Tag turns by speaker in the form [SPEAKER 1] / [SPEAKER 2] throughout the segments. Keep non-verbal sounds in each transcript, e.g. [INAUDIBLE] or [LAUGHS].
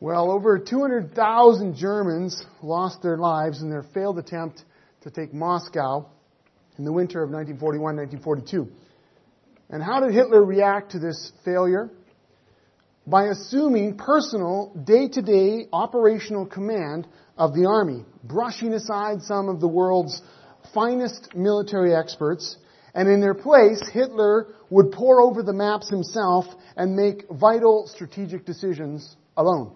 [SPEAKER 1] Well, over 200,000 Germans lost their lives in their failed attempt to take Moscow in the winter of 1941-1942. And how did Hitler react to this failure? By assuming personal, day-to-day operational command of the army, brushing aside some of the world's finest military experts, and in their place, Hitler would pore over the maps himself and make vital strategic decisions alone.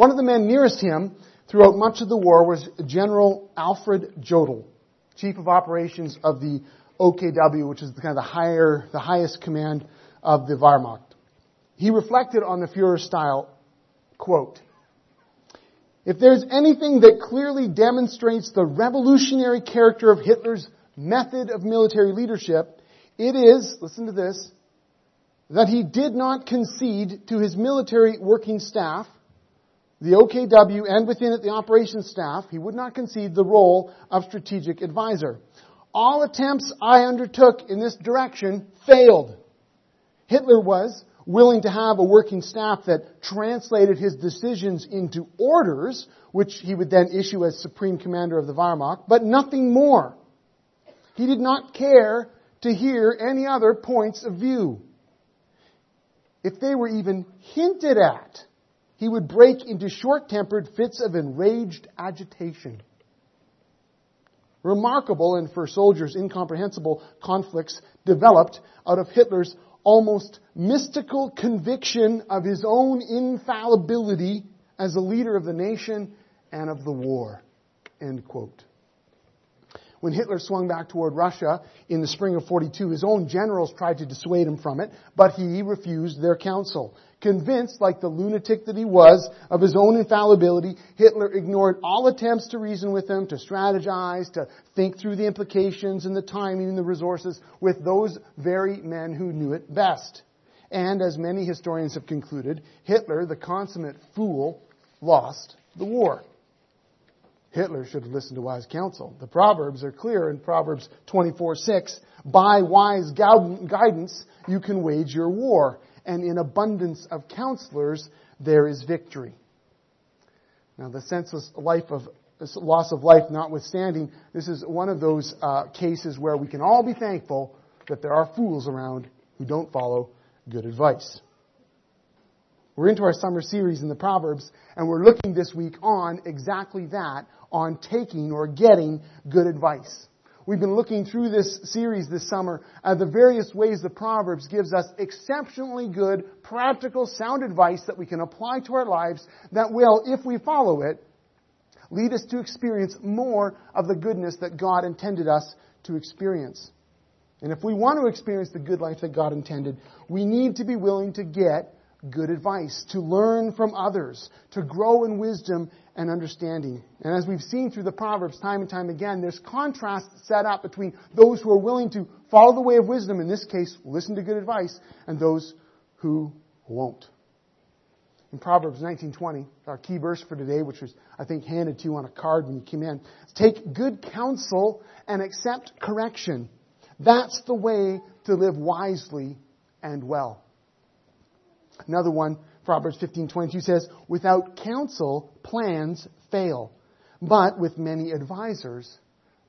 [SPEAKER 1] One of the men nearest him throughout much of the war was General Alfred Jodl, Chief of Operations of the OKW, which is the kind of the higher, the highest command of the Wehrmacht. He reflected on the Fuhrer's style, quote, if there's anything that clearly demonstrates the revolutionary character of Hitler's method of military leadership, it is, listen to this, that he did not concede to his military working staff the OKW and within it the operations staff, he would not concede the role of strategic advisor. All attempts I undertook in this direction failed. Hitler was willing to have a working staff that translated his decisions into orders, which he would then issue as supreme commander of the Wehrmacht, but nothing more. He did not care to hear any other points of view. If they were even hinted at, he would break into short tempered fits of enraged agitation. Remarkable and for soldiers incomprehensible conflicts developed out of Hitler's almost mystical conviction of his own infallibility as a leader of the nation and of the war. End quote. When Hitler swung back toward Russia in the spring of 42, his own generals tried to dissuade him from it, but he refused their counsel. Convinced, like the lunatic that he was, of his own infallibility, Hitler ignored all attempts to reason with him, to strategize, to think through the implications and the timing and the resources with those very men who knew it best. And as many historians have concluded, Hitler, the consummate fool, lost the war. Hitler should have listened to wise counsel. The Proverbs are clear in Proverbs 24 6. By wise guidance, you can wage your war and in abundance of counselors there is victory. Now, the senseless life of loss of life notwithstanding, this is one of those uh, cases where we can all be thankful that there are fools around who don't follow good advice. We're into our summer series in the Proverbs, and we're looking this week on exactly that, on taking or getting good advice. We've been looking through this series this summer at the various ways the Proverbs gives us exceptionally good, practical, sound advice that we can apply to our lives that will, if we follow it, lead us to experience more of the goodness that God intended us to experience. And if we want to experience the good life that God intended, we need to be willing to get good advice, to learn from others, to grow in wisdom and understanding. And as we've seen through the Proverbs time and time again, there's contrast set up between those who are willing to follow the way of wisdom, in this case, listen to good advice, and those who won't. In Proverbs 19:20, our key verse for today, which was I think handed to you on a card when you came in, take good counsel and accept correction. That's the way to live wisely and well. Another one, Proverbs 15:22 says, "Without counsel, plans fail, but with many advisors,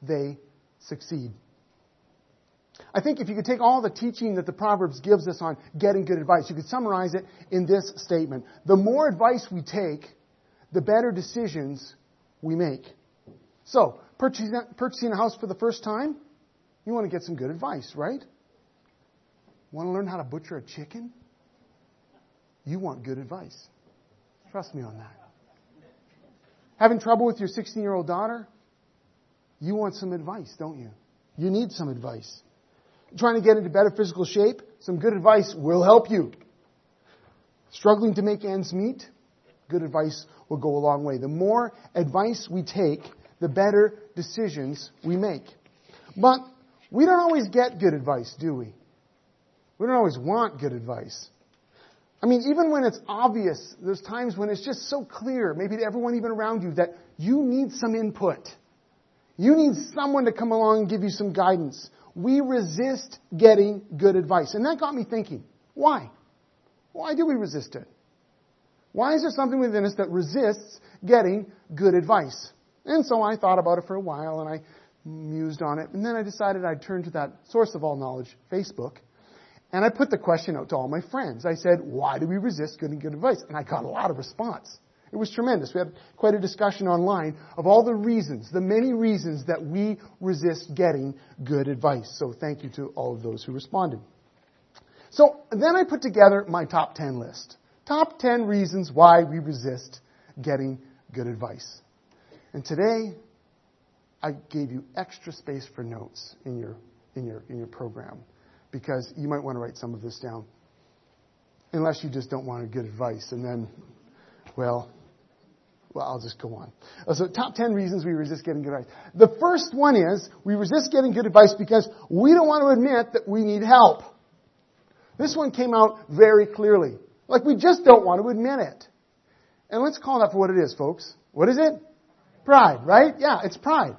[SPEAKER 1] they succeed." I think if you could take all the teaching that the Proverbs gives us on getting good advice, you could summarize it in this statement. The more advice we take, the better decisions we make. So, purchasing, purchasing a house for the first time, you want to get some good advice, right? Want to learn how to butcher a chicken? You want good advice. Trust me on that. Having trouble with your 16 year old daughter? You want some advice, don't you? You need some advice. Trying to get into better physical shape? Some good advice will help you. Struggling to make ends meet? Good advice will go a long way. The more advice we take, the better decisions we make. But we don't always get good advice, do we? We don't always want good advice. I mean, even when it's obvious, there's times when it's just so clear, maybe to everyone even around you, that you need some input. You need someone to come along and give you some guidance. We resist getting good advice. And that got me thinking, why? Why do we resist it? Why is there something within us that resists getting good advice? And so I thought about it for a while and I mused on it. And then I decided I'd turn to that source of all knowledge, Facebook. And I put the question out to all my friends. I said, why do we resist getting good advice? And I got a lot of response. It was tremendous. We had quite a discussion online of all the reasons, the many reasons that we resist getting good advice. So thank you to all of those who responded. So then I put together my top 10 list. Top 10 reasons why we resist getting good advice. And today, I gave you extra space for notes in your, in your, in your program because you might want to write some of this down. Unless you just don't want good advice. And then, well, well, I'll just go on. Uh, so top 10 reasons we resist getting good advice. The first one is we resist getting good advice because we don't want to admit that we need help. This one came out very clearly. Like we just don't want to admit it. And let's call that for what it is, folks. What is it? Pride, right? Yeah, it's pride.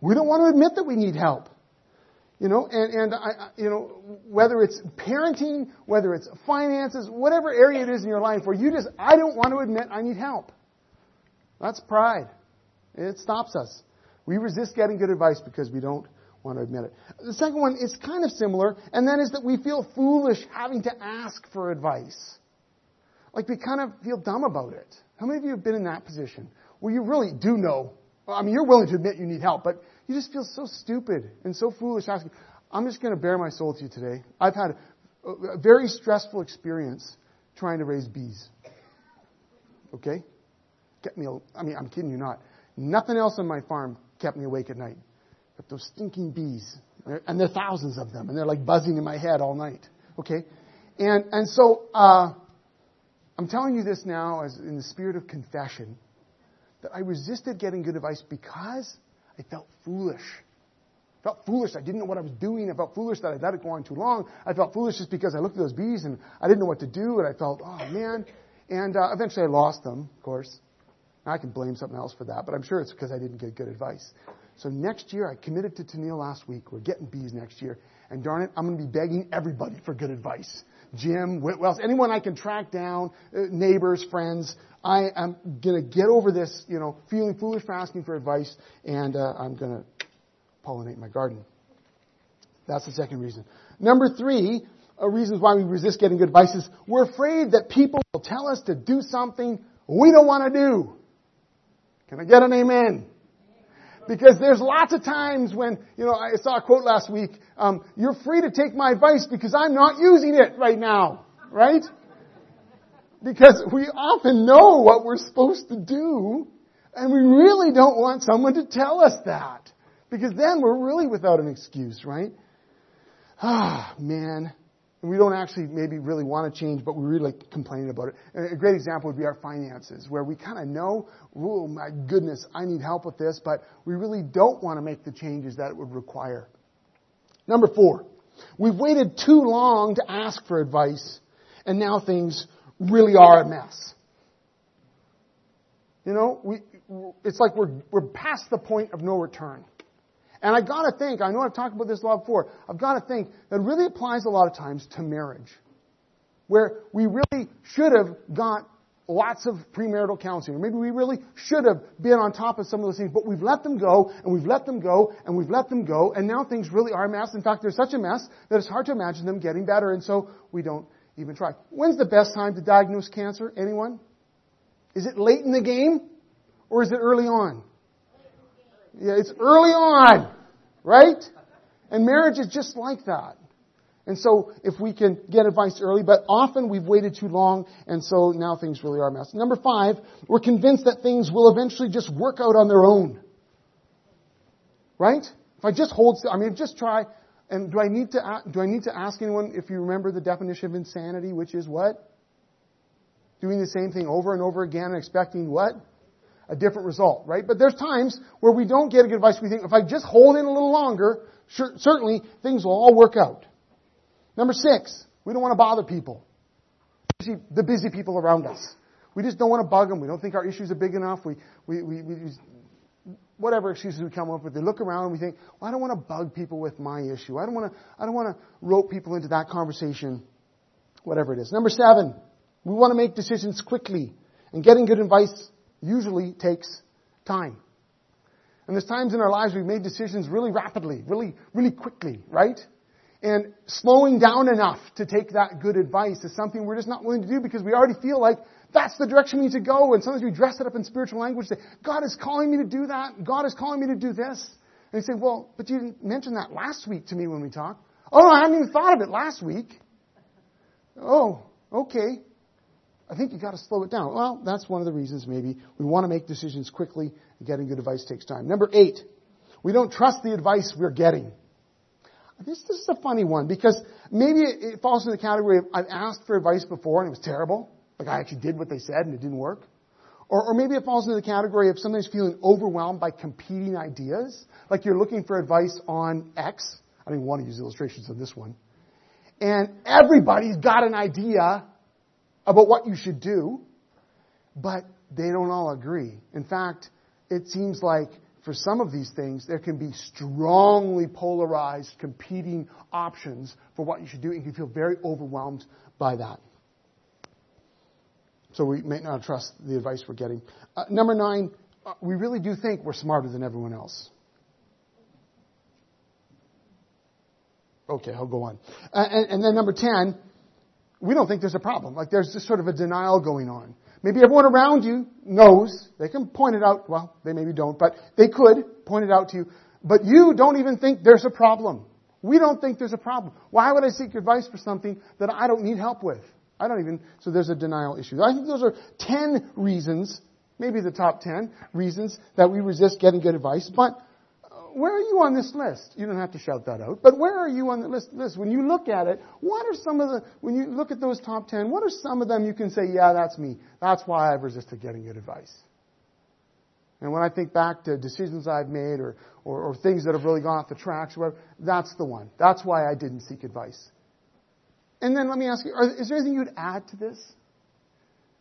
[SPEAKER 1] We don't want to admit that we need help. You know, and, and I, you know, whether it's parenting, whether it's finances, whatever area it is in your life where you just, I don't want to admit I need help. That's pride. It stops us. We resist getting good advice because we don't want to admit it. The second one is kind of similar, and that is that we feel foolish having to ask for advice. Like we kind of feel dumb about it. How many of you have been in that position where you really do know? I mean, you're willing to admit you need help, but you just feel so stupid and so foolish asking. I'm just going to bare my soul to you today. I've had a very stressful experience trying to raise bees. Okay? Kept me, I mean, I'm kidding you not. Nothing else on my farm kept me awake at night but those stinking bees. And there are thousands of them, and they're like buzzing in my head all night. Okay? And, and so, uh, I'm telling you this now as in the spirit of confession that I resisted getting good advice because I felt foolish. I felt foolish. I didn't know what I was doing. I felt foolish that I let it go on too long. I felt foolish just because I looked at those bees and I didn't know what to do, and I felt, oh man. And uh, eventually I lost them, of course. I can blame something else for that, but I'm sure it's because I didn't get good advice. So next year, I committed to Tennille last week. We're getting bees next year. And darn it, I'm going to be begging everybody for good advice. Jim, Whitwells, anyone I can track down, uh, neighbors, friends. I am going to get over this, you know, feeling foolish for asking for advice, and uh, I'm going to pollinate my garden. That's the second reason. Number three, uh, reasons why we resist getting good advice is we're afraid that people will tell us to do something we don't want to do. Can I get an amen? Because there's lots of times when, you know, I saw a quote last week, um, you're free to take my advice because I'm not using it right now. Right? Because we often know what we're supposed to do, and we really don't want someone to tell us that. Because then we're really without an excuse, right? Ah, man we don't actually maybe really want to change, but we really like complaining about it. a great example would be our finances, where we kind of know, oh my goodness, I need help with this, but we really don't want to make the changes that it would require. Number four, we've waited too long to ask for advice, and now things really are a mess. You know, we, it's like we're, we're past the point of no return. And I've gotta think, I know I've talked about this a lot before, I've gotta think that really applies a lot of times to marriage. Where we really should have got lots of premarital counseling, or maybe we really should have been on top of some of those things, but we've let them go, and we've let them go, and we've let them go, and now things really are a mess. In fact, they're such a mess that it's hard to imagine them getting better, and so we don't even try. When's the best time to diagnose cancer? Anyone? Is it late in the game, or is it early on? Yeah, it's early on, right? And marriage is just like that. And so if we can get advice early, but often we've waited too long, and so now things really are a mess. Number five, we're convinced that things will eventually just work out on their own. Right? If I just hold, I mean, just try, and do I need to, do I need to ask anyone if you remember the definition of insanity, which is what? Doing the same thing over and over again and expecting what? A different result, right? But there's times where we don't get good advice. We think if I just hold in a little longer, sure, certainly things will all work out. Number six, we don't want to bother people. The busy people around us. We just don't want to bug them. We don't think our issues are big enough. We, we, we, we whatever excuses we come up with, they look around and we think, well, I don't want to bug people with my issue. I don't want to, I don't want to rope people into that conversation. Whatever it is. Number seven, we want to make decisions quickly And getting good advice usually takes time. And there's times in our lives we've made decisions really rapidly, really, really quickly, right? And slowing down enough to take that good advice is something we're just not willing to do because we already feel like that's the direction we need to go. And sometimes we dress it up in spiritual language, say, God is calling me to do that. God is calling me to do this. And you say, well, but you didn't mention that last week to me when we talked. Oh, I hadn't even thought of it last week. Oh, okay. I think you've got to slow it down. Well, that's one of the reasons maybe we want to make decisions quickly getting good advice takes time. Number eight, we don't trust the advice we're getting. This, this is a funny one because maybe it, it falls in the category of I've asked for advice before and it was terrible. Like I actually did what they said and it didn't work. Or, or maybe it falls into the category of sometimes feeling overwhelmed by competing ideas. Like you're looking for advice on X. I don't want to use illustrations on this one. And everybody's got an idea about what you should do, but they don't all agree. In fact, it seems like for some of these things, there can be strongly polarized competing options for what you should do, and you can feel very overwhelmed by that. So we may not trust the advice we're getting. Uh, number nine, uh, we really do think we're smarter than everyone else. Okay, I'll go on. Uh, and, and then number ten, we don't think there's a problem. Like there's just sort of a denial going on. Maybe everyone around you knows. They can point it out. Well, they maybe don't, but they could point it out to you. But you don't even think there's a problem. We don't think there's a problem. Why would I seek advice for something that I don't need help with? I don't even, so there's a denial issue. I think those are 10 reasons, maybe the top 10 reasons that we resist getting good advice, but where are you on this list? You don't have to shout that out, but where are you on the list? list? When you look at it, what are some of the, when you look at those top 10, what are some of them you can say, yeah, that's me. That's why I've resisted getting good advice. And when I think back to decisions I've made or, or, or things that have really gone off the tracks, whatever, that's the one. That's why I didn't seek advice. And then let me ask you, are, is there anything you'd add to this?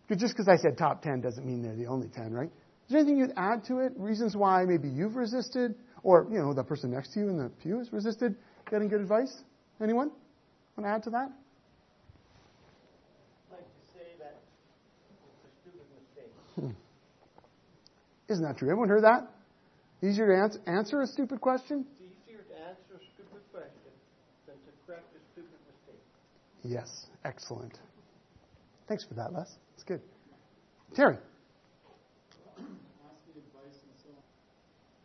[SPEAKER 1] Just because I said top 10 doesn't mean they're the only 10, right? Is there anything you'd add to it? Reasons why maybe you've resisted or, you know, the person next to you in the pew has resisted getting good advice? Anyone? Want to add to that?
[SPEAKER 2] I'd like to say that it's a stupid mistake.
[SPEAKER 1] Hmm. Isn't that true? Everyone heard that? Easier to answer, answer a stupid question?
[SPEAKER 2] It's easier to answer a stupid question than to correct a stupid mistake.
[SPEAKER 1] Yes. Excellent. Thanks for that, Les. It's good. Terry.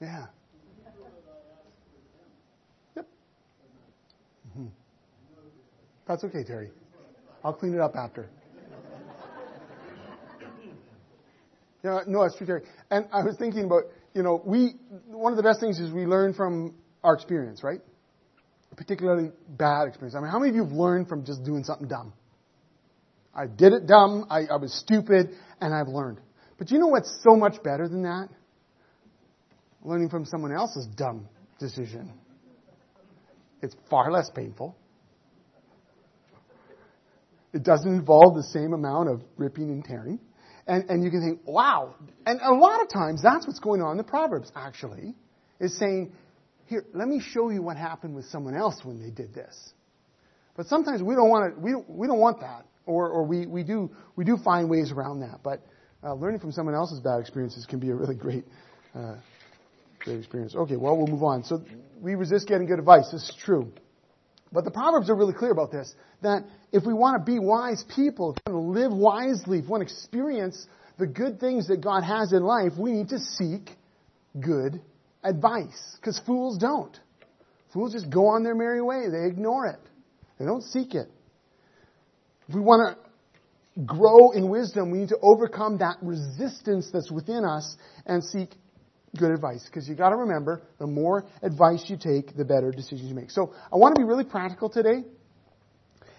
[SPEAKER 1] Yeah. Mm-hmm. That's okay, Terry. I'll clean it up after. [LAUGHS] Yeah, no, it's true, Terry. And I was thinking about, you know, we, one of the best things is we learn from our experience, right? Particularly bad experience. I mean, how many of you have learned from just doing something dumb? I did it dumb, I, I was stupid, and I've learned. But you know what's so much better than that? Learning from someone else's dumb decision. It's far less painful. It doesn't involve the same amount of ripping and tearing. And, and you can think, wow. And a lot of times that's what's going on in the Proverbs, actually, is saying, here, let me show you what happened with someone else when they did this. But sometimes we don't want to, we don't, we don't want that. Or, or we, we do, we do find ways around that. But uh, learning from someone else's bad experiences can be a really great, uh, great experience. Okay, well, we'll move on. So we resist getting good advice. This is true. But the Proverbs are really clear about this, that if we want to be wise people, if we want to live wisely, if we want to experience the good things that God has in life, we need to seek good advice. Because fools don't. Fools just go on their merry way. They ignore it. They don't seek it. If we want to grow in wisdom, we need to overcome that resistance that's within us and seek good advice because you got to remember the more advice you take, the better decisions you make. So I want to be really practical today,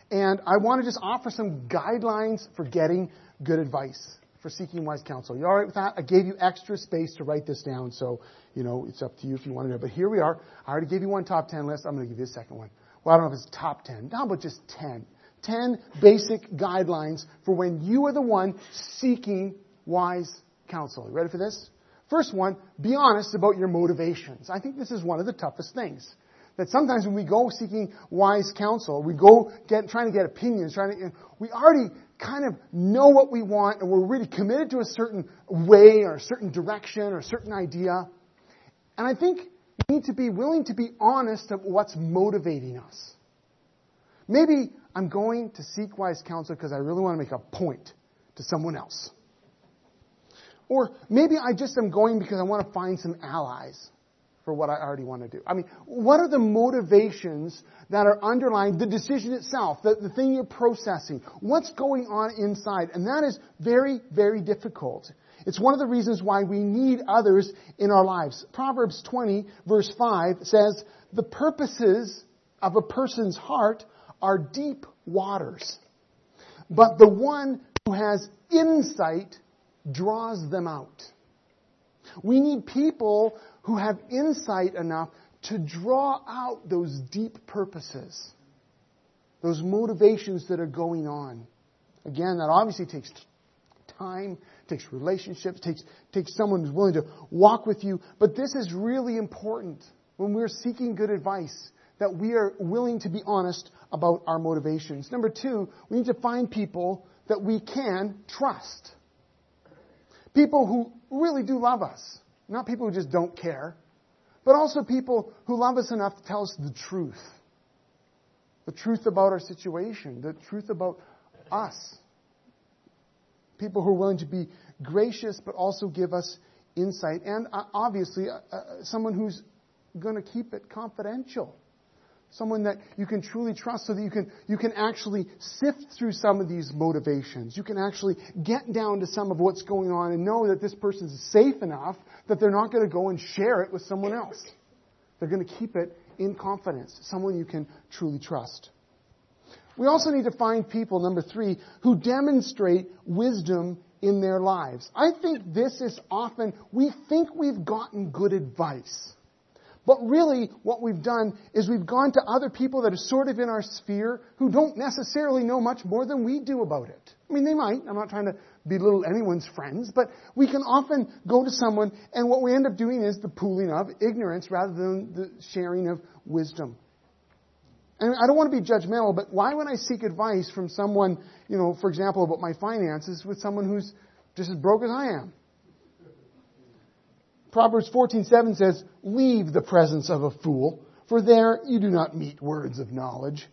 [SPEAKER 1] and I want to just offer some guidelines for getting good advice for seeking wise counsel. You all right with that? I gave you extra space to write this down, so you know it's up to you if you want to know. But here we are. I already gave you one top ten list. I'm going to give you a second one. Well, I don't know if it's top ten. How about just ten? Ten basic guidelines for when you are the one seeking wise counsel. You ready for this? First one, be honest about your motivations. I think this is one of the toughest things. That sometimes when we go seeking wise counsel, we go get, trying to get opinions, trying to, we already kind of know what we want and we're really committed to a certain way or a certain direction or a certain idea. And I think we need to be willing to be honest of what's motivating us. Maybe I'm going to seek wise counsel because I really want to make a point to someone else. Or maybe I just am going because I want to find some allies for what I already want to do. I mean, what are the motivations that are underlying the decision itself, the, the thing you're processing? What's going on inside? And that is very, very difficult. It's one of the reasons why we need others in our lives. Proverbs 20 verse 5 says, the purposes of a person's heart are deep waters. But the one who has insight draws them out. We need people who have insight enough to draw out those deep purposes, those motivations that are going on. Again, that obviously takes time, takes relationships, takes, takes someone who's willing to walk with you. But this is really important when we're seeking good advice that we are willing to be honest about our motivations. Number two, we need to find people that we can trust. People who really do love us. Not people who just don't care, but also people who love us enough to tell us the truth. The truth about our situation, the truth about us. People who are willing to be gracious but also give us insight. And uh, obviously, uh, uh, someone who's going to keep it confidential. Someone that you can truly trust so that you can, you can actually sift through some of these motivations. You can actually get down to some of what's going on and know that this person is safe enough that they're not going to go and share it with someone else. They're going to keep it in confidence. Someone you can truly trust. We also need to find people, number three, who demonstrate wisdom in their lives. I think this is often, we think we've gotten good advice. But really, what we've done is we've gone to other people that are sort of in our sphere who don't necessarily know much more than we do about it. I mean, they might. I'm not trying to belittle anyone's friends, but we can often go to someone and what we end up doing is the pooling of ignorance rather than the sharing of wisdom. And I don't want to be judgmental, but why would I seek advice from someone, you know, for example, about my finances with someone who's just as broke as I am? Proverbs 14:7 says, "Leave the presence of a fool, for there you do not meet words of knowledge."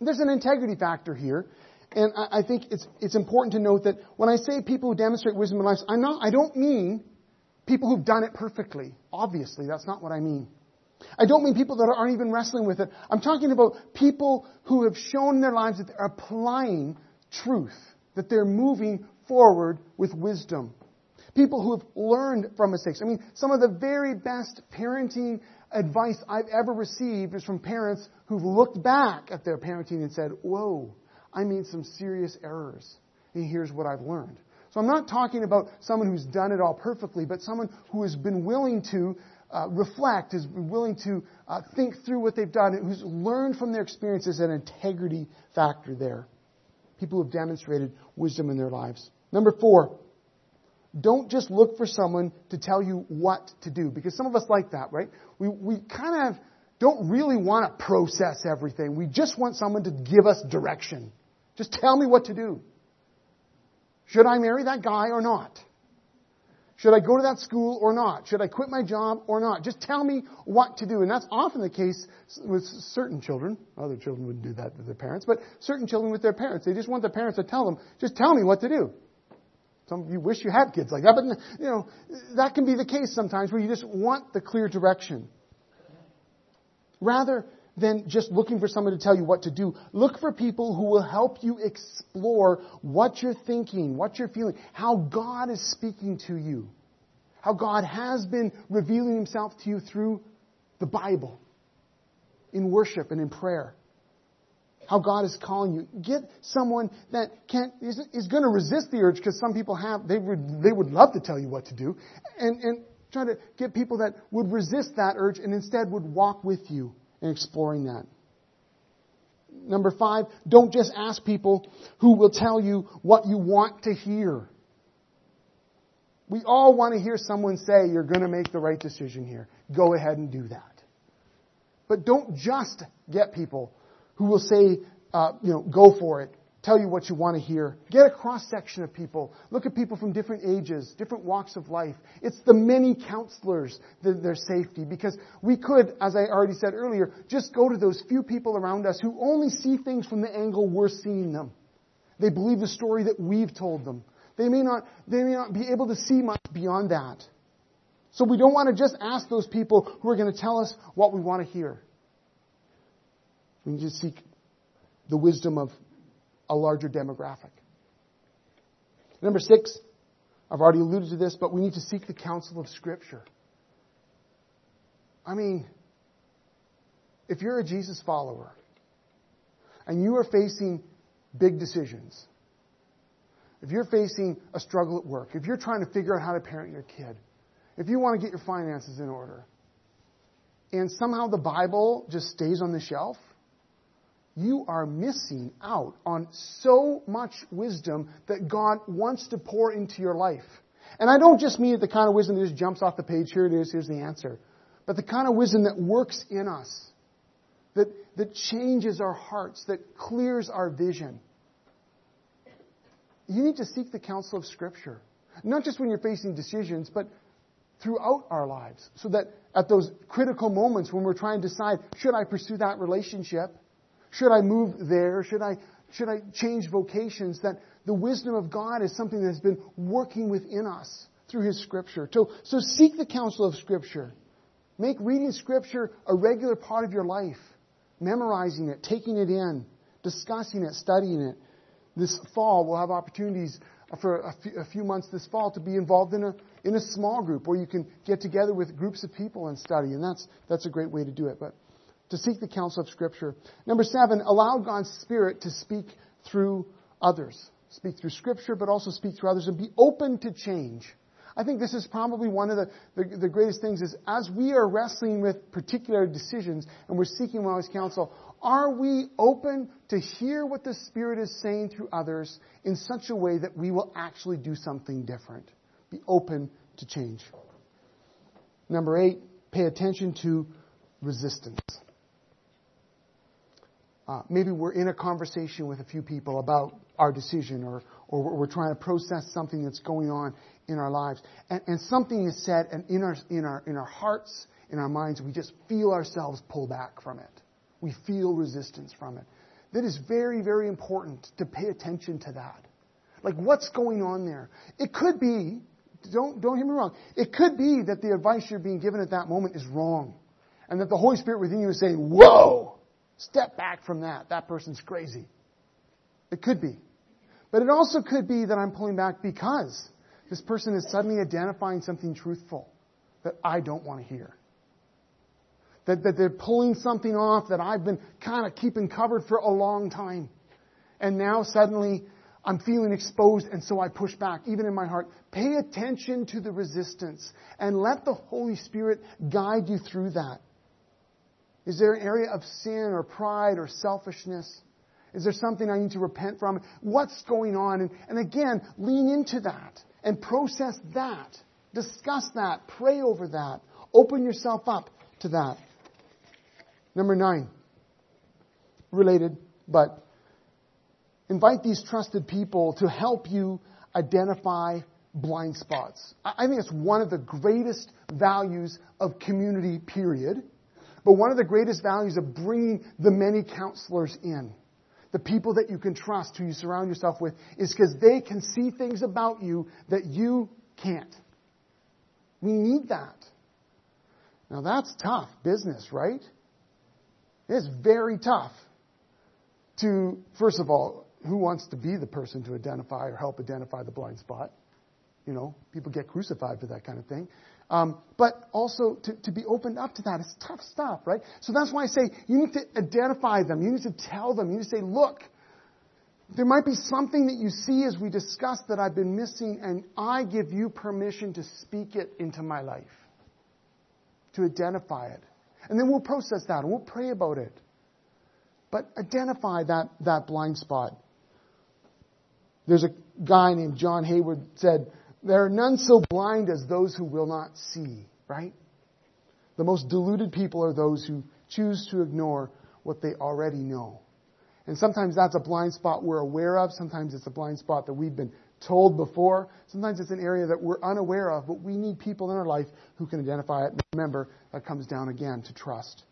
[SPEAKER 1] There's an integrity factor here, and I, think it's it's important to note that when I say people who demonstrate wisdom in life, I'm not I don't mean people who've done it perfectly. Obviously, that's not what I mean. I don't mean people that aren't even wrestling with it. I'm talking about people who have shown in their lives that they're applying truth, that they're moving forward with wisdom people who have learned from mistakes. I mean, some of the very best parenting advice I've ever received is from parents who've looked back at their parenting and said, whoa, I made some serious errors. And here's what I've learned. So I'm not talking about someone who's done it all perfectly, but someone who has been willing to uh, reflect, is willing to uh, think through what they've done, who's learned from their experiences, an integrity factor there. People who have demonstrated wisdom in their lives. Number four, don't just look for someone to tell you what to do. Because some of us like that, right? We, we kind of don't really want to process everything. We just want someone to give us direction. Just tell me what to do. Should I marry that guy or not? Should I go to that school or not? Should I quit my job or not? Just tell me what to do. And that's often the case with certain children. Other children wouldn't do that with their parents, but certain children with their parents. They just want their parents to tell them, just tell me what to do. Some of you wish you had kids like that, but you know, that can be the case sometimes where you just want the clear direction. Rather than just looking for someone to tell you what to do, look for people who will help you explore what you're thinking, what you're feeling, how God is speaking to you, how God has been revealing himself to you through the Bible, in worship and in prayer how God is calling you. Get someone that can't, is, is going to resist the urge because some people have, they would, they would love to tell you what to do. And, and try to get people that would resist that urge and instead would walk with you in exploring that. Number five, don't just ask people who will tell you what you want to hear. We all want to hear someone say, you're going to make the right decision here. Go ahead and do that. But don't just get people who will say, uh, you know, go for it. tell you what you want to hear. Get a cross section of people. Look at people from different ages, different walks of life. It's the many counselors that their safety because we could, as I already said earlier, just go to those few people around us who only see things from the angle we're seeing them. They believe the story that we've told them. They may not, they may not be able to see much beyond that. So we don't want to just ask those people who are going to tell us what we want to hear. We need to seek the wisdom of a larger demographic. Number six, I've already alluded to this, but we need to seek the counsel of Scripture. I mean, if you're a Jesus follower and you are facing big decisions, if you're facing a struggle at work, if you're trying to figure out how to parent your kid, if you want to get your finances in order, and somehow the Bible just stays on the shelf, you are missing out on so much wisdom that God wants to pour into your life. And I don't just mean the kind of wisdom that just jumps off the page, here it is, here's the answer. But the kind of wisdom that works in us, that, that changes our hearts, that clears our vision. You need to seek the counsel of Scripture. Not just when you're facing decisions, but throughout our lives. So that at those critical moments when we're trying to decide, should I pursue that relationship? Should I move there? Should I, should I change vocations? That the wisdom of God is something that has been working within us through His Scripture. So, so seek the counsel of Scripture. Make reading Scripture a regular part of your life. Memorizing it, taking it in, discussing it, studying it. This fall, we'll have opportunities for a few, months this fall to be involved in a, in a small group where you can get together with groups of people and study. And that's, that's a great way to do it. But to seek the counsel of Scripture. Number seven, allow God's Spirit to speak through others. Speak through Scripture, but also speak through others and be open to change. I think this is probably one of the, the, the, greatest things is as we are wrestling with particular decisions and we're seeking wise counsel, are we open to hear what the Spirit is saying through others in such a way that we will actually do something different? Be open to change. Number eight, pay attention to resistance. Uh, maybe we're in a conversation with a few people about our decision or, or we're trying to process something that's going on in our lives. And, and something is said, and in our, in, our, in our hearts, in our minds, we just feel ourselves pull back from it. We feel resistance from it. That is very, very important to pay attention to that. Like, what's going on there? It could be, don't, don't hear me wrong, it could be that the advice you're being given at that moment is wrong. And that the Holy Spirit within you is saying, whoa! Step back from that. That person's crazy. It could be. But it also could be that I'm pulling back because this person is suddenly identifying something truthful that I don't want to hear. That, that they're pulling something off that I've been kind of keeping covered for a long time. And now suddenly I'm feeling exposed and so I push back, even in my heart. Pay attention to the resistance and let the Holy Spirit guide you through that. Is there an area of sin or pride or selfishness? Is there something I need to repent from? What's going on? And, and again, lean into that and process that. Discuss that. Pray over that. Open yourself up to that. Number nine, related, but invite these trusted people to help you identify blind spots. I think it's one of the greatest values of community, period but one of the greatest values of bringing the many counselors in, the people that you can trust, who you surround yourself with, is because they can see things about you that you can't. We need that. Now that's tough business, right? It's very tough to, first of all, who wants to be the person to identify or help identify the blind spot? You know, people get crucified for that kind of thing. Um, but also to, to be opened up to that. It's tough stuff, right? So that's why I say you need to identify them. You need to tell them. You need to say, look, there might be something that you see as we discuss that I've been missing, and I give you permission to speak it into my life, to identify it. And then we'll process that and we'll pray about it. But identify that, that blind spot. There's a guy named John Heywood said, there are none so blind as those who will not see, right? The most deluded people are those who choose to ignore what they already know. And sometimes that's a blind spot we're aware of. Sometimes it's a blind spot that we've been told before. Sometimes it's an area that we're unaware of, but we need people in our life who can identify it. Remember, that comes down again to trust.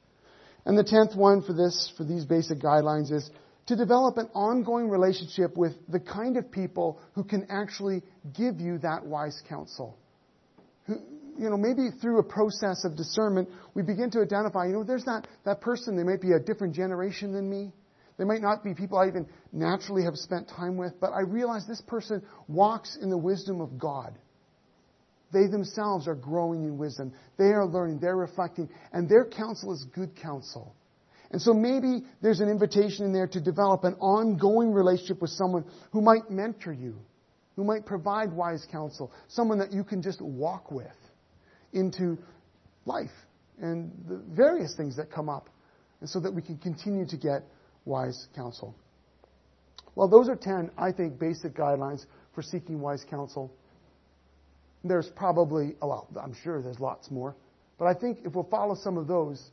[SPEAKER 1] And the tenth one for this, for these basic guidelines is to develop an ongoing relationship with the kind of people who can actually give you that wise counsel. Who, you know, maybe through a process of discernment, we begin to identify, you know, there's that, that person, they might be a different generation than me. They might not be people I even naturally have spent time with, but I realize this person walks in the wisdom of God. They themselves are growing in wisdom. They are learning, they're reflecting, and their counsel is good counsel. And so maybe there's an invitation in there to develop an ongoing relationship with someone who might mentor you, who might provide wise counsel, someone that you can just walk with into life and the various things that come up, and so that we can continue to get wise counsel. Well, those are 10, I think, basic guidelines for seeking wise counsel. There's probably, well, I'm sure there's lots more. But I think if we'll follow some of those,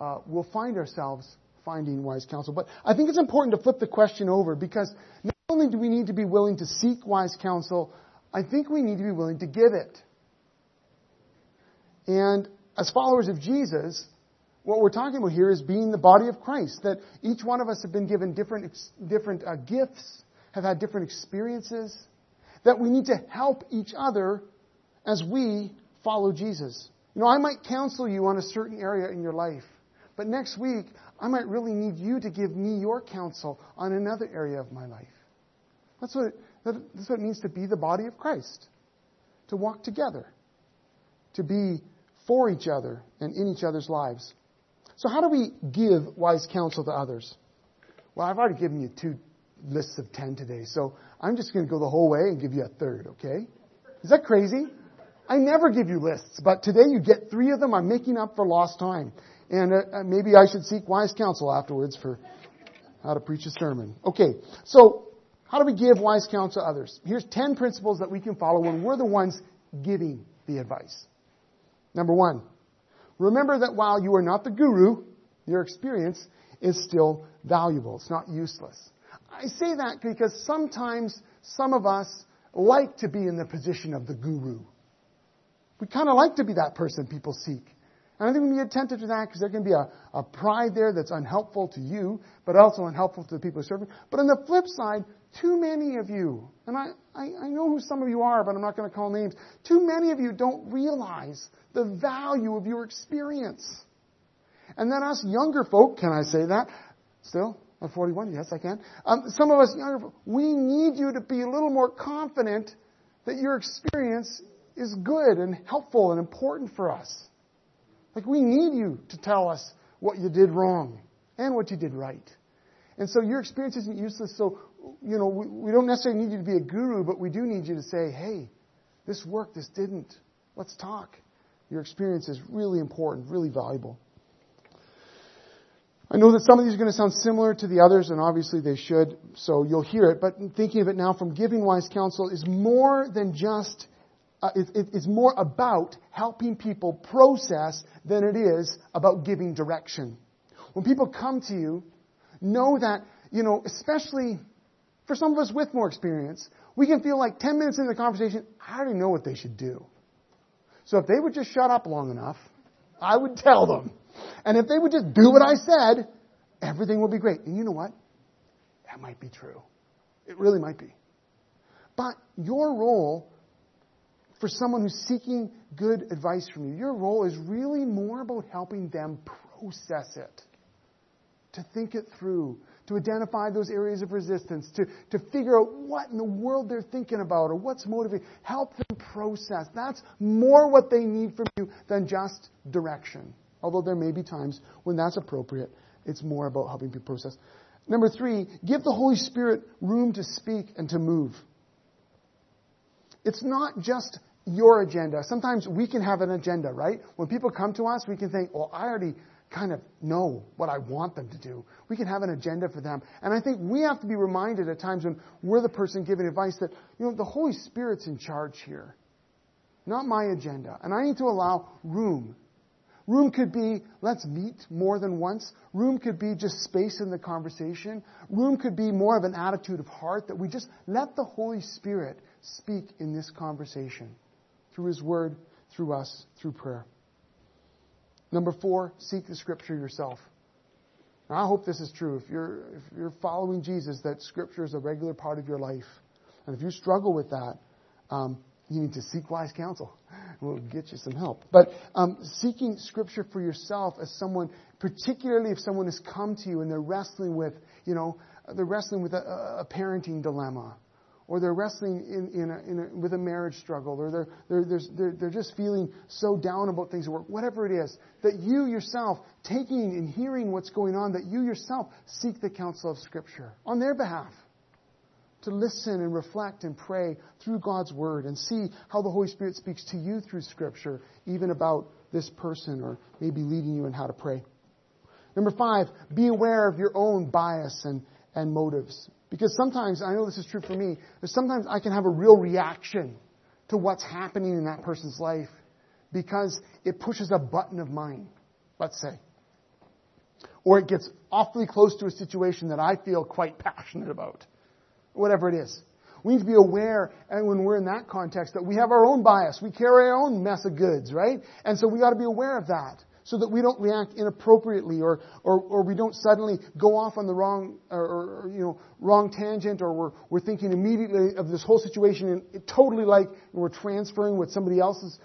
[SPEAKER 1] uh, we'll find ourselves finding wise counsel. But I think it's important to flip the question over because not only do we need to be willing to seek wise counsel, I think we need to be willing to give it. And as followers of Jesus, what we're talking about here is being the body of Christ. That each one of us have been given different, different uh, gifts, have had different experiences. That we need to help each other as we follow Jesus. You know, I might counsel you on a certain area in your life, but next week I might really need you to give me your counsel on another area of my life. That's what, that's what it means to be the body of Christ. To walk together. To be for each other and in each other's lives. So how do we give wise counsel to others? Well, I've already given you two lists of ten today, so I'm just going to go the whole way and give you a third, okay? Is that crazy? I never give you lists, but today you get three of them. I'm making up for lost time. And uh, uh maybe I should seek wise counsel afterwards for how to preach a sermon. Okay, so how do we give wise counsel to others? Here's 10 principles that we can follow when we're the ones giving the advice. Number one, remember that while you are not the guru, your experience is still valuable. It's not useless. I say that because sometimes some of us like to be in the position of the guru. We kind of like to be that person people seek. And I think we to be attentive to that because there can be a, a pride there that's unhelpful to you, but also unhelpful to the people serve you. But on the flip side, too many of you, and I, I, I know who some of you are, but I'm not going to call names, too many of you don't realize the value of your experience. And then us younger folk, can I say that? Still? I'm 41, yes I can. Um, some of us younger folk, we need you to be a little more confident that your experience is good and helpful and important for us. Like we need you to tell us what you did wrong and what you did right. And so your experience isn't useless. So, you know, we, we don't necessarily need you to be a guru, but we do need you to say, hey, this worked, this didn't. Let's talk. Your experience is really important, really valuable. I know that some of these are going to sound similar to the others, and obviously they should, so you'll hear it. But thinking of it now from giving wise counsel is more than just, uh, it, it, it's more about helping people process than it is about giving direction. When people come to you, know that, you know, especially for some of us with more experience, we can feel like 10 minutes into the conversation, I already know what they should do. So if they would just shut up long enough, I would tell them. And if they would just do what I said, everything would be great. And you know what? That might be true. It really might be. But your role for someone who's seeking good advice from you, your role is really more about helping them process it, to think it through, to identify those areas of resistance, to, to figure out what in the world they're thinking about or what's motivating. Help them process. That's more what they need from you than just direction. Although there may be times when that's appropriate. It's more about helping people process. Number three, give the Holy Spirit room to speak and to move. It's not just your agenda. Sometimes we can have an agenda, right? When people come to us, we can think, well, I already kind of know what I want them to do. We can have an agenda for them. And I think we have to be reminded at times when we're the person giving advice that, you know, the Holy Spirit's in charge here, not my agenda. And I need to allow room Room could be, let's meet more than once. Room could be just space in the conversation. Room could be more of an attitude of heart that we just let the Holy Spirit speak in this conversation through His Word, through us, through prayer. Number four, seek the Scripture yourself. Now, I hope this is true. If you're, if you're following Jesus, that Scripture is a regular part of your life. And if you struggle with that, um, you need to seek wise counsel. [LAUGHS] We'll get you some help. But um, seeking Scripture for yourself as someone, particularly if someone has come to you and they're wrestling with, you know, they're wrestling with a, a parenting dilemma, or they're wrestling in, in, a, in a, with a marriage struggle, or they're, they're, they're, they're just feeling so down about things at work, whatever it is, that you yourself, taking and hearing what's going on, that you yourself seek the counsel of Scripture on their behalf to listen and reflect and pray through God's Word and see how the Holy Spirit speaks to you through Scripture, even about this person or maybe leading you in how to pray. Number five, be aware of your own bias and, and motives. Because sometimes, I know this is true for me, but sometimes I can have a real reaction to what's happening in that person's life because it pushes a button of mine, let's say. Or it gets awfully close to a situation that I feel quite passionate about whatever it is. We need to be aware, and when we're in that context, that we have our own bias. We carry our own mess of goods, right? And so we got to be aware of that so that we don't react inappropriately or, or, or we don't suddenly go off on the wrong, or, or, you know, wrong tangent or we're, we're thinking immediately of this whole situation and totally like we're transferring what somebody else has,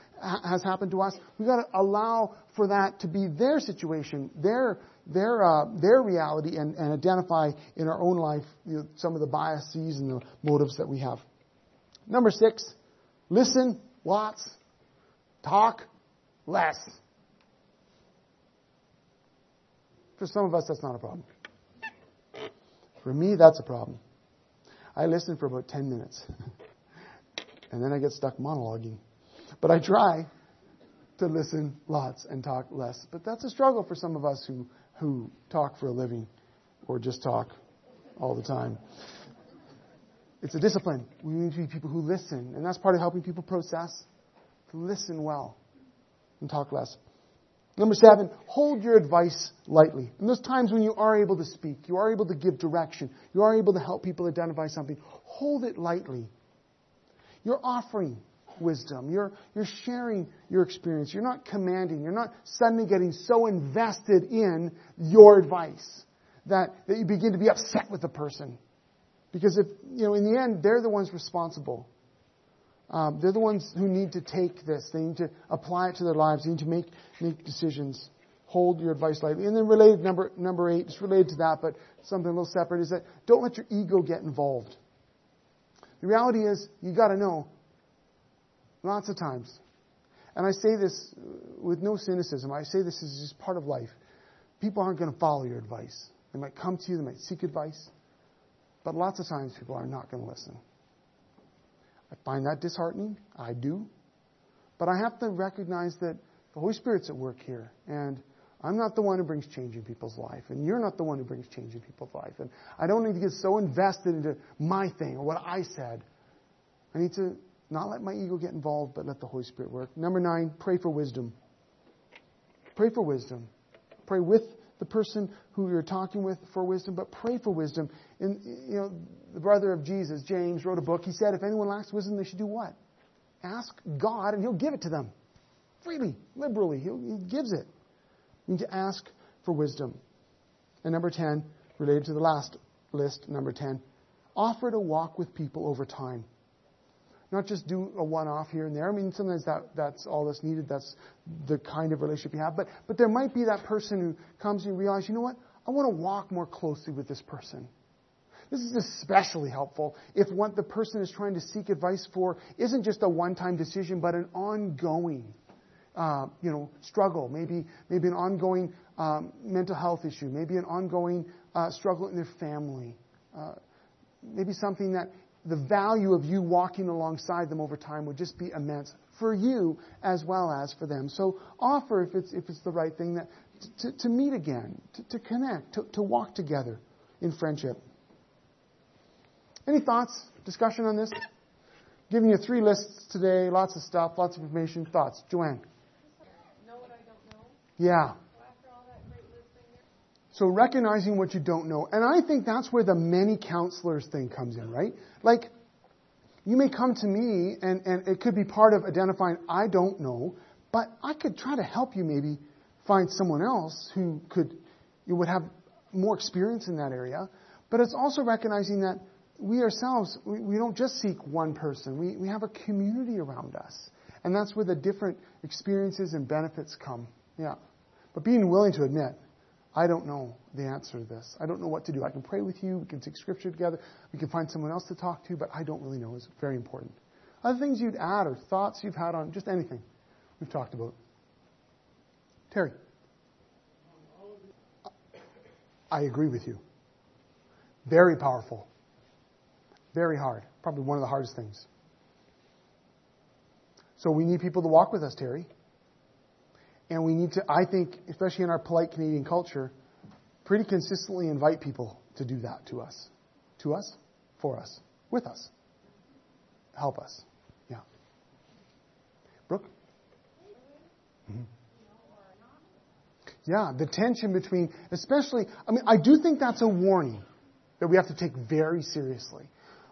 [SPEAKER 1] has happened to us. We've got to allow for that to be their situation, their, their, uh, their reality and, and identify in our own life you know, some of the biases and the motives that we have. Number six, listen lots, talk less. For some of us, that's not a problem. For me, that's a problem. I listen for about 10 minutes. [LAUGHS] and then I get stuck monologuing. But I try to listen lots and talk less. But that's a struggle for some of us who who talk for a living or just talk all the time. It's a discipline. We need to be people who listen, and that's part of helping people process. To listen well and talk less. Number seven, hold your advice lightly. And those times when you are able to speak, you are able to give direction, you are able to help people identify something, hold it lightly. You're offering wisdom. You're, you're sharing your experience. You're not commanding. You're not suddenly getting so invested in your advice that, that you begin to be upset with the person. Because if, you know, in the end, they're the ones responsible. Um, they're the ones who need to take this. They need to apply it to their lives. They need to make, make decisions. Hold your advice lightly. And then related, number, number eight, it's related to that, but something a little separate, is that don't let your ego get involved. The reality is, you gotta know, Lots of times. And I say this with no cynicism. I say this is just part of life. People aren't going to follow your advice. They might come to you, they might seek advice. But lots of times people are not going to listen. I find that disheartening. I do. But I have to recognize that the Holy Spirit's at work here. And I'm not the one who brings change in people's life. And you're not the one who brings change in people's life. And I don't need to get so invested into my thing or what I said. I need to not let my ego get involved, but let the Holy Spirit work. Number nine, pray for wisdom. Pray for wisdom. Pray with the person who you're talking with for wisdom, but pray for wisdom. And, you know, the brother of Jesus, James, wrote a book. He said, if anyone lacks wisdom, they should do what? Ask God, and He'll give it to them. Freely, liberally. He'll, he gives it. You need to ask for wisdom. And number 10, related to the last list, number 10, offer to walk with people over time not just do a one-off here and there. I mean, sometimes that, that's all that's needed. That's the kind of relationship you have. But, but there might be that person who comes and you realize, you know what? I want to walk more closely with this person. This is especially helpful if what the person is trying to seek advice for isn't just a one-time decision, but an ongoing, uh, you know, struggle. Maybe, maybe an ongoing um, mental health issue. Maybe an ongoing uh, struggle in their family. Uh, maybe something that the value of you walking alongside them over time would just be immense for you as well as for them. So offer, if it's, if it's the right thing, that to, to meet again, to, to connect, to, to walk together in friendship. Any thoughts, discussion on this? Giving you three lists today, lots of stuff, lots of information. Thoughts? Joanne?
[SPEAKER 3] Know what I don't know.
[SPEAKER 1] Yeah. So recognizing what you don't know. And I think that's where the many counselors thing comes in, right? Like, you may come to me and, and it could be part of identifying, I don't know, but I could try to help you maybe find someone else who could, you would have more experience in that area. But it's also recognizing that we ourselves, we, we don't just seek one person. We, we have a community around us. And that's where the different experiences and benefits come. Yeah. But being willing to admit, I don't know the answer to this. I don't know what to do. I can pray with you. We can take scripture together. We can find someone else to talk to, but I don't really know It's very important. Other things you'd add or thoughts you've had on just anything we've talked about. Terry. I agree with you. Very powerful. Very hard. Probably one of the hardest things. So we need people to walk with us, Terry. And we need to, I think, especially in our polite Canadian culture, pretty consistently invite people to do that to us. To us, for us, with us. Help us. Yeah. Brooke? Mm-hmm. Yeah, the tension between, especially, I mean, I do think that's a warning that we have to take very seriously.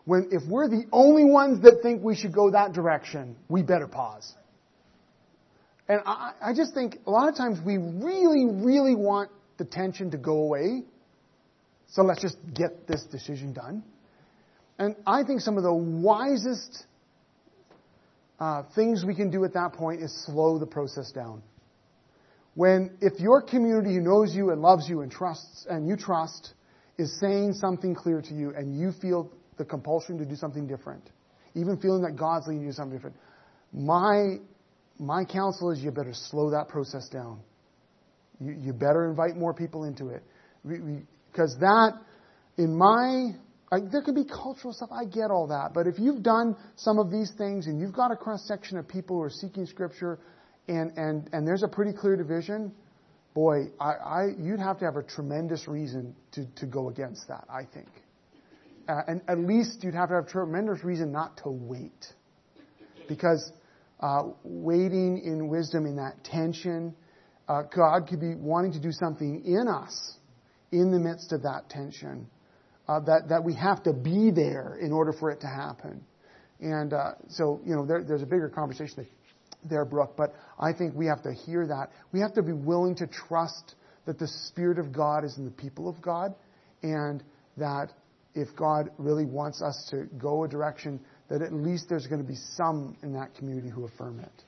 [SPEAKER 1] When, if we're the only ones that think we should go that direction, we better pause. And I, I just think a lot of times we really, really want the tension to go away. So let's just get this decision done. And I think some of the wisest uh, things we can do at that point is slow the process down. When, if your community who knows you and loves you and trusts, and you trust, is saying something clear to you and you feel the compulsion to do something different, even feeling that God's leading you to something different, my my counsel is you better slow that process down. You, you better invite more people into it. Because that, in my, there could be cultural stuff, I get all that. But if you've done some of these things and you've got a cross section of people who are seeking Scripture and, and, and there's a pretty clear division, boy, I, I, you'd have to have a tremendous reason to, to go against that, I think. Uh, and at least you'd have to have tremendous reason not to wait. Because uh, waiting in wisdom in that tension. Uh, God could be wanting to do something in us in the midst of that tension. Uh, that, that we have to be there in order for it to happen. And uh, so, you know, there, there's a bigger conversation there, Brooke, but I think we have to hear that. We have to be willing to trust that the Spirit of God is in the people of God, and that if God really wants us to go a direction, that at least there's going to be some in that community who affirm it.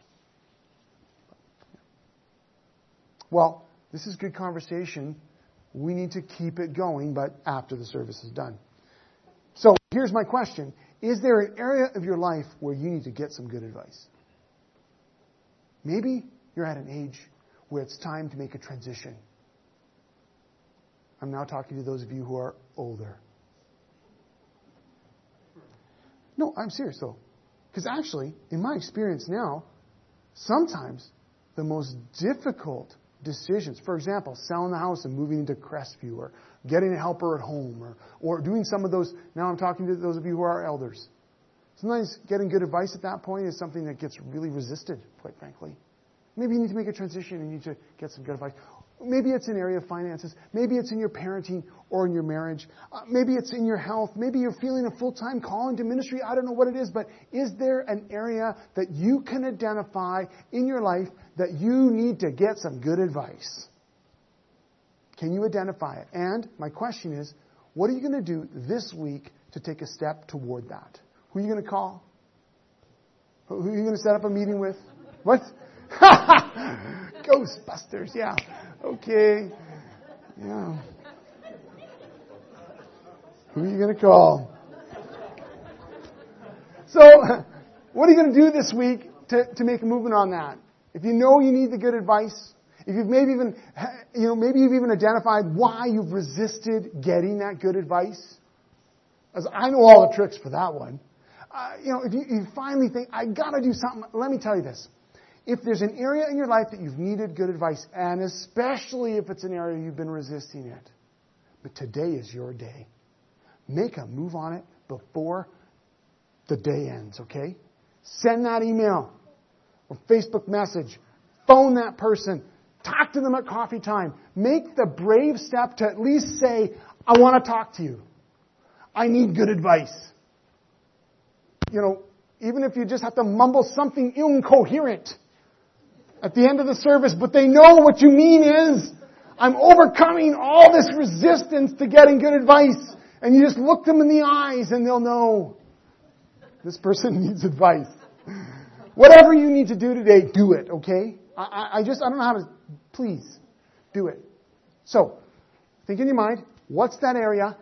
[SPEAKER 1] Well, this is good conversation. We need to keep it going, but after the service is done. So here's my question. Is there an area of your life where you need to get some good advice? Maybe you're at an age where it's time to make a transition. I'm now talking to those of you who are older. No, I'm serious though. Because actually, in my experience now, sometimes the most difficult decisions, for example, selling the house and moving into Crestview, or getting a helper at home, or, or doing some of those, now I'm talking to those of you who are elders. Sometimes getting good advice at that point is something that gets really resisted, quite frankly. Maybe you need to make a transition and you need to get some good advice. Maybe it's an area of finances. Maybe it's in your parenting or in your marriage. Uh, maybe it's in your health. Maybe you're feeling a full-time calling to ministry. I don't know what it is, but is there an area that you can identify in your life that you need to get some good advice? Can you identify it? And my question is, what are you going to do this week to take a step toward that? Who are you going to call? Who are you going to set up a meeting with? What? [LAUGHS] Ghostbusters, yeah. Okay. Yeah. Who are you going to call? So, what are you going to do this week to, to make a movement on that? If you know you need the good advice, if you've maybe even, you know, maybe you've even identified why you've resisted getting that good advice, as I know all the tricks for that one. Uh, you know, if you, you finally think, I gotta do something, let me tell you this. If there's an area in your life that you've needed good advice, and especially if it's an area you've been resisting it, but today is your day. Make a move on it before the day ends, okay? Send that email or Facebook message. Phone that person. Talk to them at coffee time. Make the brave step to at least say, I want to talk to you. I need good advice. You know, even if you just have to mumble something incoherent at the end of the service, but they know what you mean is, I'm overcoming all this resistance to getting good advice. And you just look them in the eyes and they'll know this person [LAUGHS] needs advice. Whatever you need to do today, do it, okay? I, I just, I don't know how to, please, do it. So, think in your mind, what's that area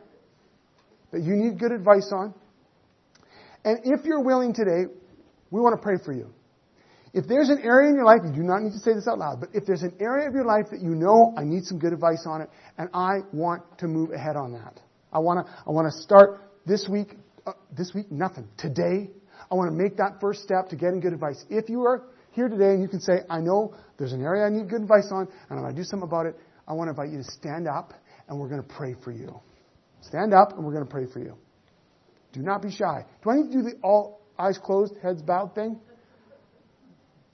[SPEAKER 1] that you need good advice on? And if you're willing today, we want to pray for you. If there's an area in your life, you do not need to say this out loud, but if there's an area of your life that you know I need some good advice on it, and I want to move ahead on that. I want to, I want to start this week, uh, this week, nothing. Today, I want to make that first step to getting good advice. If you are here today and you can say, I know there's an area I need good advice on, and I want to do something about it, I want to invite you to stand up, and we're going to pray for you. Stand up, and we're going to pray for you. Do not be shy. Do I need to do the all eyes closed, heads bowed thing?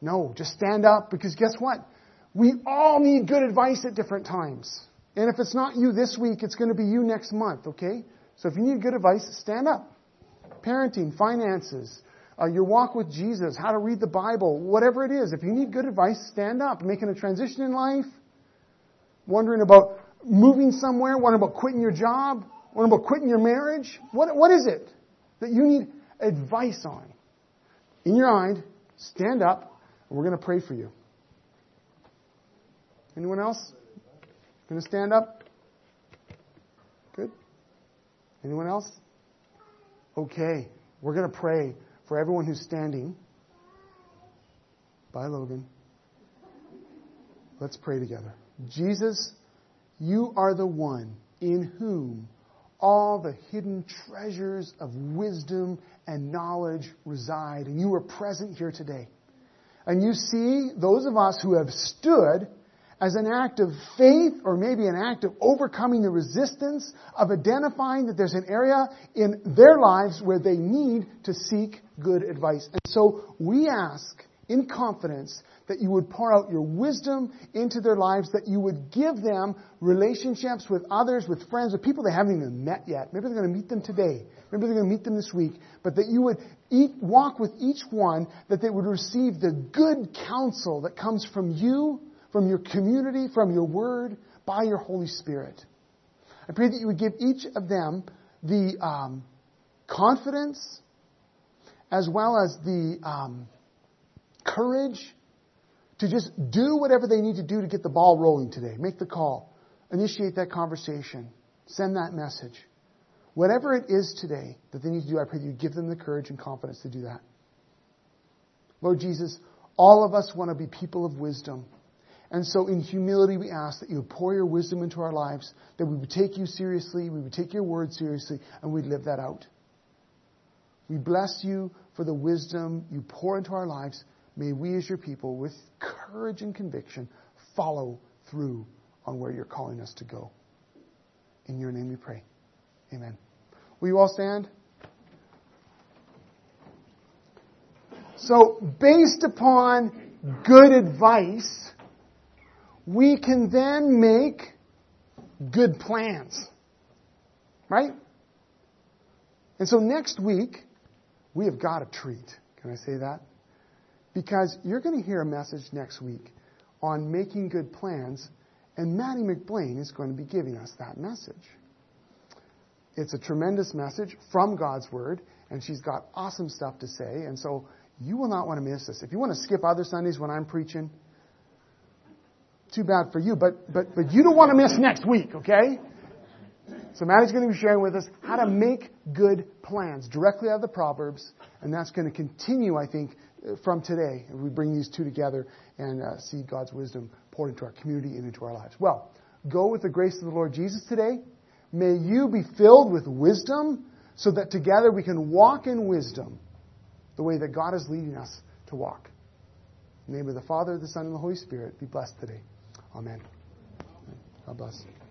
[SPEAKER 1] No, just stand up because guess what? We all need good advice at different times. And if it's not you this week, it's going to be you next month, okay? So if you need good advice, stand up. Parenting, finances, uh, your walk with Jesus, how to read the Bible, whatever it is. If you need good advice, stand up. Making a transition in life, wondering about moving somewhere, wondering about quitting your job, wondering about quitting your marriage. What, what is it that you need advice on? In your mind, stand up, we're going to pray for you. Anyone else? Going to stand up? Good. Anyone else? Okay. We're going to pray for everyone who's standing. Bye, Logan. Let's pray together. Jesus, you are the one in whom all the hidden treasures of wisdom and knowledge reside, and you are present here today. And you see those of us who have stood as an act of faith or maybe an act of overcoming the resistance of identifying that there's an area in their lives where they need to seek good advice. And so we ask in confidence that you would pour out your wisdom into their lives, that you would give them relationships with others, with friends, with people they haven't even met yet. Maybe they're going to meet them today. Maybe they're going to meet them this week. But that you would eat, walk with each one, that they would receive the good counsel that comes from you, from your community, from your word, by your Holy Spirit. I pray that you would give each of them the um, confidence as well as the um, courage to just do whatever they need to do to get the ball rolling today. Make the call, initiate that conversation, send that message. Whatever it is today that they need to do, I pray that you give them the courage and confidence to do that. Lord Jesus, all of us want to be people of wisdom. And so in humility, we ask that you pour your wisdom into our lives, that we would take you seriously, we would take your word seriously, and we'd live that out. We bless you for the wisdom you pour into our lives. May we as your people, with courage and conviction, follow through on where you're calling us to go. In your name we pray. Amen. Will you all stand? So, based upon good advice, we can then make good plans. Right? And so next week, we have got a treat. Can I say that? Because you're going to hear a message next week on making good plans, and Maddie McBlain is going to be giving us that message. It's a tremendous message from God's Word, and she's got awesome stuff to say, and so you will not want to miss this. If you want to skip other Sundays when I'm preaching, too bad for you, but, but, but you don't want to miss next week, okay? So Maddie's going to be sharing with us how to make good plans directly out of the Proverbs, and that's going to continue, I think, from today. We bring these two together and uh, see God's wisdom poured into our community and into our lives. Well, go with the grace of the Lord Jesus today. May you be filled with wisdom so that together we can walk in wisdom the way that God is leading us to walk. In the name of the Father, the Son, and the Holy Spirit, be blessed today. Amen. God bless.